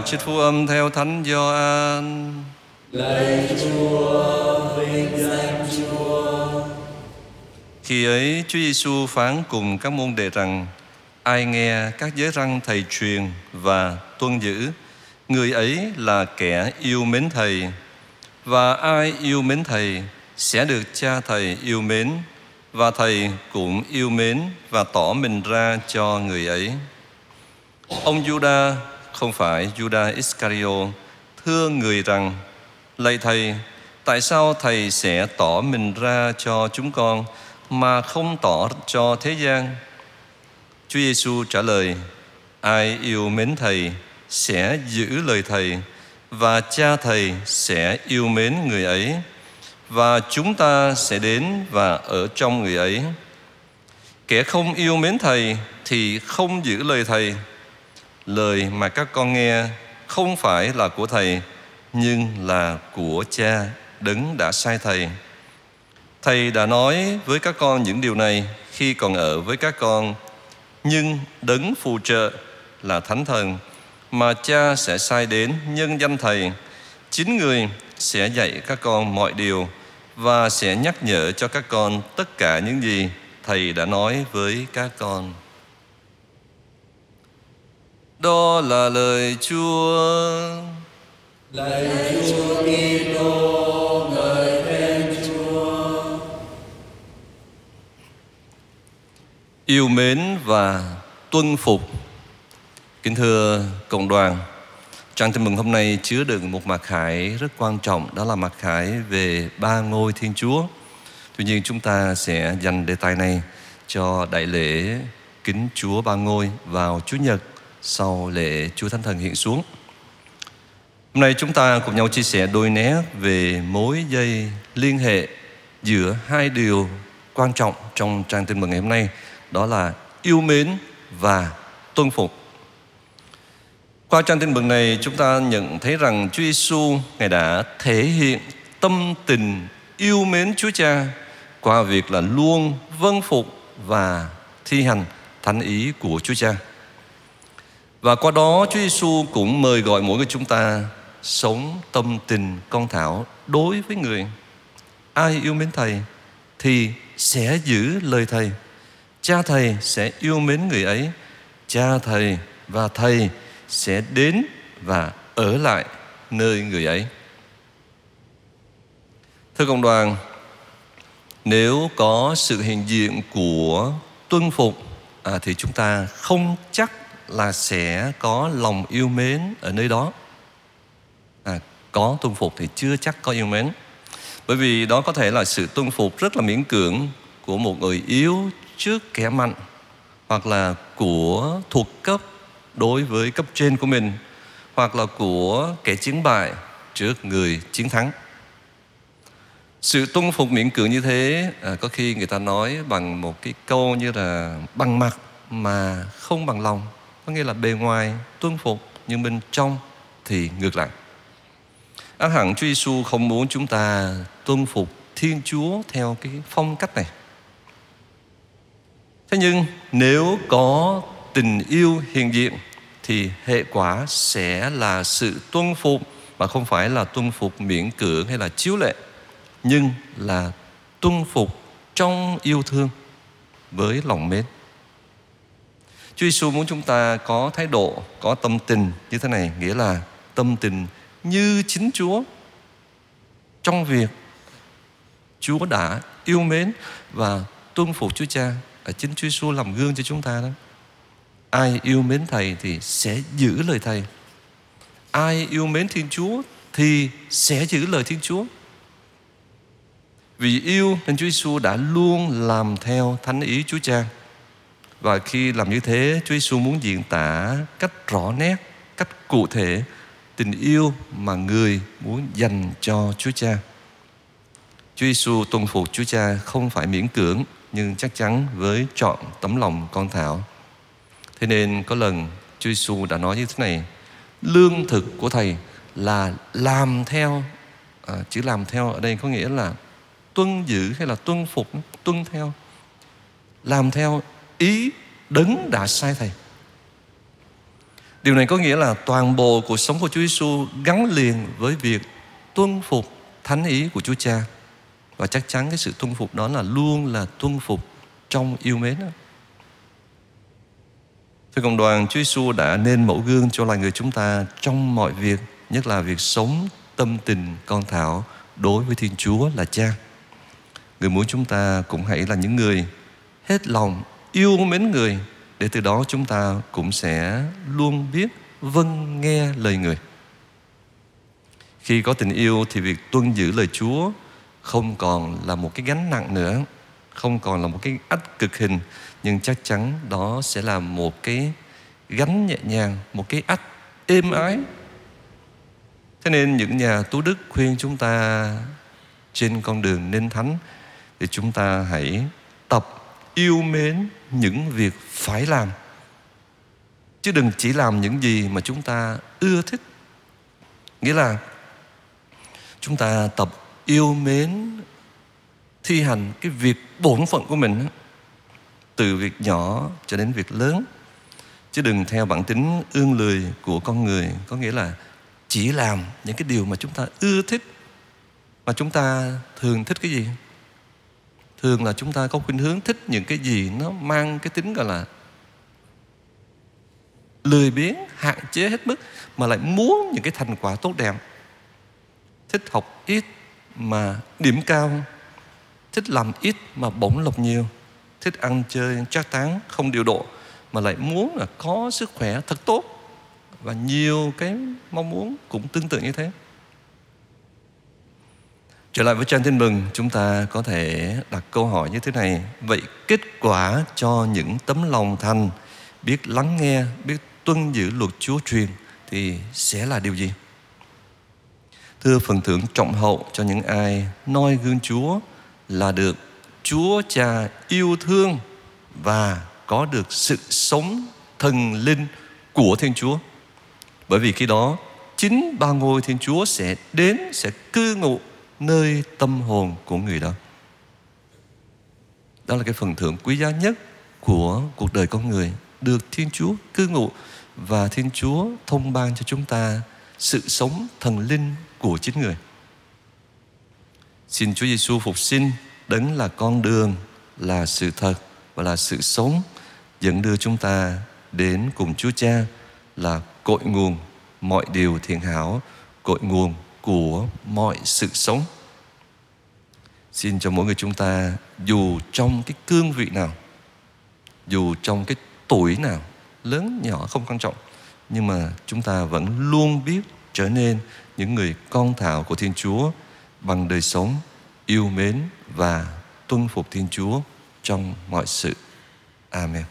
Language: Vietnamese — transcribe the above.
Bài trích phú âm theo Thánh Gioan. Lạy Chúa, vinh danh Chúa. Khi ấy Chúa Giêsu phán cùng các môn đệ rằng ai nghe các giới răng thầy truyền và tuân giữ người ấy là kẻ yêu mến thầy và ai yêu mến thầy sẽ được cha thầy yêu mến và thầy cũng yêu mến và tỏ mình ra cho người ấy. Ông Juda không phải Judas Iscariot thưa người rằng, lạy thầy, tại sao thầy sẽ tỏ mình ra cho chúng con mà không tỏ cho thế gian? Chúa Giêsu trả lời, ai yêu mến thầy sẽ giữ lời thầy, và cha thầy sẽ yêu mến người ấy, và chúng ta sẽ đến và ở trong người ấy. Kẻ không yêu mến thầy thì không giữ lời thầy lời mà các con nghe không phải là của thầy, nhưng là của cha đấng đã sai thầy. Thầy đã nói với các con những điều này khi còn ở với các con, nhưng đấng phù trợ là thánh thần mà cha sẽ sai đến nhân danh thầy. Chính người sẽ dạy các con mọi điều và sẽ nhắc nhở cho các con tất cả những gì thầy đã nói với các con đó là lời chúa. Lạy Chúa Kitô, ngợi khen Chúa. yêu mến và tuân phục. Kính thưa cộng đoàn trang tin mừng hôm nay chứa đựng một mặt khải rất quan trọng đó là mặt khải về ba ngôi thiên chúa. Tuy nhiên chúng ta sẽ dành đề tài này cho đại lễ kính chúa ba ngôi vào chủ nhật sau lễ chúa thánh thần hiện xuống hôm nay chúng ta cùng nhau chia sẻ đôi nét về mối dây liên hệ giữa hai điều quan trọng trong trang tin mừng ngày hôm nay, đó là yêu mến và tuân phục. Qua trang tin mừng này, chúng ta nhận thấy rằng Chúa Giêsu ngài đã thể hiện tâm tình yêu mến Chúa Cha qua việc là luôn vâng phục và thi hành thánh ý của Chúa Cha. Và qua đó Chúa Giêsu cũng mời gọi mỗi người chúng ta sống tâm tình con thảo đối với người. Ai yêu mến Thầy thì sẽ giữ lời Thầy. Cha Thầy sẽ yêu mến người ấy. Cha Thầy và Thầy sẽ đến và ở lại nơi người ấy. Thưa cộng đoàn, nếu có sự hiện diện của tuân phục à, thì chúng ta không chắc là sẽ có lòng yêu mến ở nơi đó. À, có tuân phục thì chưa chắc có yêu mến. Bởi vì đó có thể là sự tuân phục rất là miễn cưỡng của một người yếu trước kẻ mạnh hoặc là của thuộc cấp đối với cấp trên của mình hoặc là của kẻ chiến bại trước người chiến thắng. Sự tuân phục miễn cưỡng như thế à, có khi người ta nói bằng một cái câu như là bằng mặt mà không bằng lòng. Có nghĩa là bề ngoài tuân phục, nhưng bên trong thì ngược lại. Ác hẳn Chúa Giêsu không muốn chúng ta tuân phục Thiên Chúa theo cái phong cách này. Thế nhưng nếu có tình yêu hiện diện thì hệ quả sẽ là sự tuân phục mà không phải là tuân phục miễn cưỡng hay là chiếu lệ, nhưng là tuân phục trong yêu thương với lòng mến. Chúa Giêsu muốn chúng ta có thái độ, có tâm tình như thế này, nghĩa là tâm tình như chính Chúa trong việc Chúa đã yêu mến và tuân phục Chúa Cha. Ở chính Chúa Giêsu làm gương cho chúng ta đó. Ai yêu mến Thầy thì sẽ giữ lời Thầy. Ai yêu mến Thiên Chúa thì sẽ giữ lời Thiên Chúa. Vì yêu nên Chúa Giêsu đã luôn làm theo thánh ý Chúa Cha. Và khi làm như thế, Chúa Giêsu muốn diễn tả cách rõ nét, cách cụ thể tình yêu mà người muốn dành cho Chúa Cha. Chúa Giêsu tuân phục Chúa Cha không phải miễn cưỡng nhưng chắc chắn với trọn tấm lòng con thảo. Thế nên có lần Chúa Giêsu đã nói như thế này: lương thực của thầy là làm theo à, chữ làm theo ở đây có nghĩa là tuân giữ hay là tuân phục tuân theo làm theo ý đấng đã sai thầy Điều này có nghĩa là toàn bộ cuộc sống của Chúa Giêsu gắn liền với việc tuân phục thánh ý của Chúa Cha. Và chắc chắn cái sự tuân phục đó là luôn là tuân phục trong yêu mến. Thưa cộng đoàn, Chúa Giêsu đã nên mẫu gương cho loài người chúng ta trong mọi việc, nhất là việc sống tâm tình con thảo đối với Thiên Chúa là Cha. Người muốn chúng ta cũng hãy là những người hết lòng yêu mến người để từ đó chúng ta cũng sẽ luôn biết vâng nghe lời người. Khi có tình yêu thì việc tuân giữ lời Chúa không còn là một cái gánh nặng nữa, không còn là một cái ách cực hình, nhưng chắc chắn đó sẽ là một cái gánh nhẹ nhàng, một cái ách êm ái. Thế nên những nhà tu đức khuyên chúng ta trên con đường nên thánh thì chúng ta hãy tập yêu mến những việc phải làm. Chứ đừng chỉ làm những gì mà chúng ta ưa thích. Nghĩa là chúng ta tập yêu mến, thi hành cái việc bổn phận của mình từ việc nhỏ cho đến việc lớn. Chứ đừng theo bản tính ương lười của con người, có nghĩa là chỉ làm những cái điều mà chúng ta ưa thích. Mà chúng ta thường thích cái gì? Thường là chúng ta có khuynh hướng thích những cái gì nó mang cái tính gọi là lười biếng, hạn chế hết mức, mà lại muốn những cái thành quả tốt đẹp. Thích học ít mà điểm cao, thích làm ít mà bổng lộc nhiều, thích ăn chơi chắc tán không điều độ mà lại muốn là có sức khỏe thật tốt. Và nhiều cái mong muốn cũng tương tự như thế. Trở lại với trang tin mừng, chúng ta có thể đặt câu hỏi như thế này. Vậy kết quả cho những tấm lòng thành, biết lắng nghe, biết tuân giữ luật Chúa truyền thì sẽ là điều gì? Thưa phần thưởng trọng hậu cho những ai noi gương Chúa là được Chúa Cha yêu thương và có được sự sống thần linh của Thiên Chúa. Bởi vì khi đó chính ba ngôi Thiên Chúa sẽ đến, sẽ cư ngụ nơi tâm hồn của người đó đó là cái phần thưởng quý giá nhất của cuộc đời con người được Thiên Chúa cư ngụ và Thiên Chúa thông ban cho chúng ta sự sống thần linh của chính người. Xin Chúa Giêsu phục sinh đấng là con đường, là sự thật và là sự sống dẫn đưa chúng ta đến cùng Chúa Cha là cội nguồn mọi điều thiện hảo, cội nguồn của mọi sự sống. Xin cho mỗi người chúng ta dù trong cái cương vị nào, dù trong cái tuổi nào, lớn nhỏ không quan trọng, nhưng mà chúng ta vẫn luôn biết trở nên những người con thảo của Thiên Chúa bằng đời sống yêu mến và tuân phục Thiên Chúa trong mọi sự. Amen.